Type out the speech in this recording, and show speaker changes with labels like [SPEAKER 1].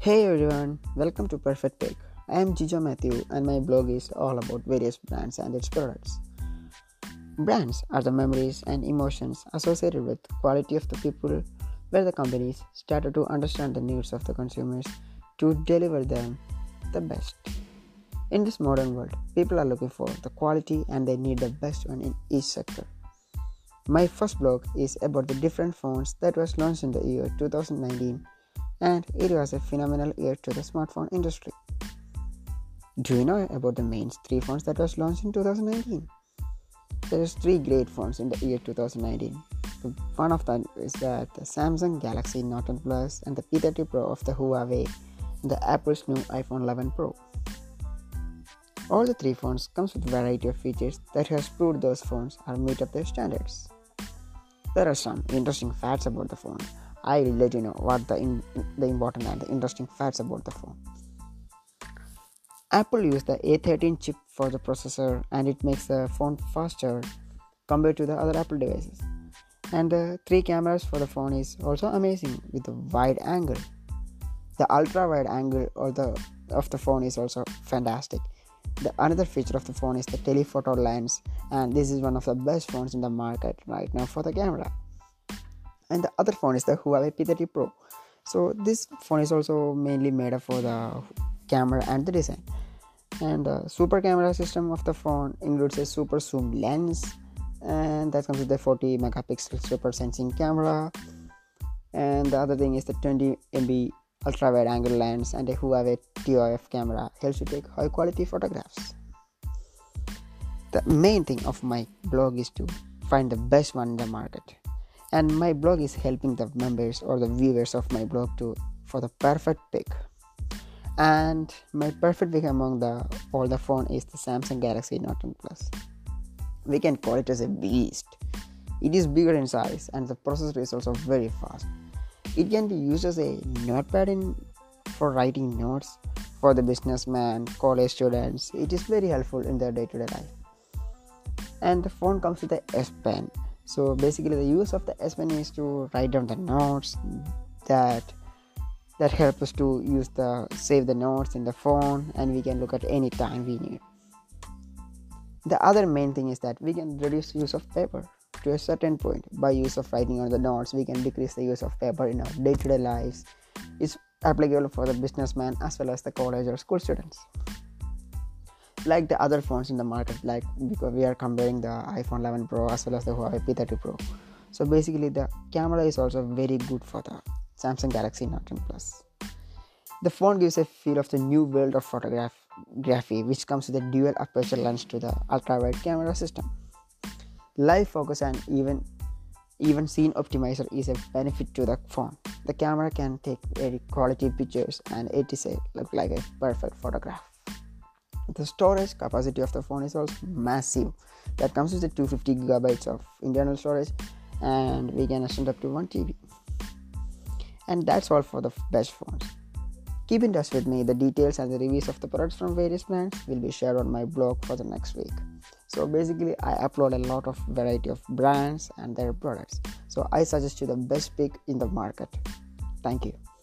[SPEAKER 1] Hey everyone, welcome to Perfect Pick. I am Jijo Matthew and my blog is all about various brands and its products. Brands are the memories and emotions associated with quality of the people where the companies started to understand the needs of the consumers to deliver them the best. In this modern world, people are looking for the quality and they need the best one in each sector. My first blog is about the different phones that was launched in the year 2019 and it was a phenomenal year to the smartphone industry. Do you know about the main three phones that was launched in 2019? There's three great phones in the year 2019. One of them is that the Samsung Galaxy Note 10 Plus and the P30 Pro of the Huawei and the Apple's new iPhone 11 Pro. All the three phones comes with variety of features that has proved those phones are meet up their standards. There are some interesting facts about the phone. I will let you know what the in, the important and the interesting facts about the phone. Apple used the A13 chip for the processor and it makes the phone faster compared to the other Apple devices. And the three cameras for the phone is also amazing with the wide angle. The ultra wide angle or the of the phone is also fantastic. The another feature of the phone is the telephoto lens and this is one of the best phones in the market right now for the camera and the other phone is the Huawei P30 Pro. So this phone is also mainly made up for the camera and the design. And the super camera system of the phone includes a super zoom lens and that comes with a 40 megapixel super sensing camera. And the other thing is the 20 mb ultra wide angle lens and a Huawei TOF camera helps you take high quality photographs. The main thing of my blog is to find the best one in the market and my blog is helping the members or the viewers of my blog to for the perfect pick. And my perfect pick among the all the phone is the samsung galaxy note 10 plus. We can call it as a beast. It is bigger in size and the processor is also very fast. It can be used as a notepad in for writing notes for the businessman college students. It is very helpful in their day-to-day life. And the phone comes with a s pen so basically the use of the s pen is to write down the notes that that help us to use the save the notes in the phone and we can look at any time we need. The other main thing is that we can reduce use of paper to a certain point. By use of writing on the notes we can decrease the use of paper in our day-to-day lives. It's applicable for the businessman as well as the college or school students like the other phones in the market like because we are comparing the iphone 11 pro as well as the huawei p30 pro. So basically the camera is also very good for the samsung galaxy note 10 plus. The phone gives a feel of the new world of photography which comes with a dual aperture lens to the ultra wide camera system. Live focus and even even scene optimizer is a benefit to the phone. The camera can take very quality pictures and it is a look like a perfect photograph the storage capacity of the phone is also massive. That comes with the 250 gigabytes of internal storage and we can extend up to 1 TB and that's all for the best phones. Keep in touch with me. The details and the reviews of the products from various brands will be shared on my blog for the next week. So basically i upload a lot of variety of brands and their products. So i suggest you the best pick in the market. Thank you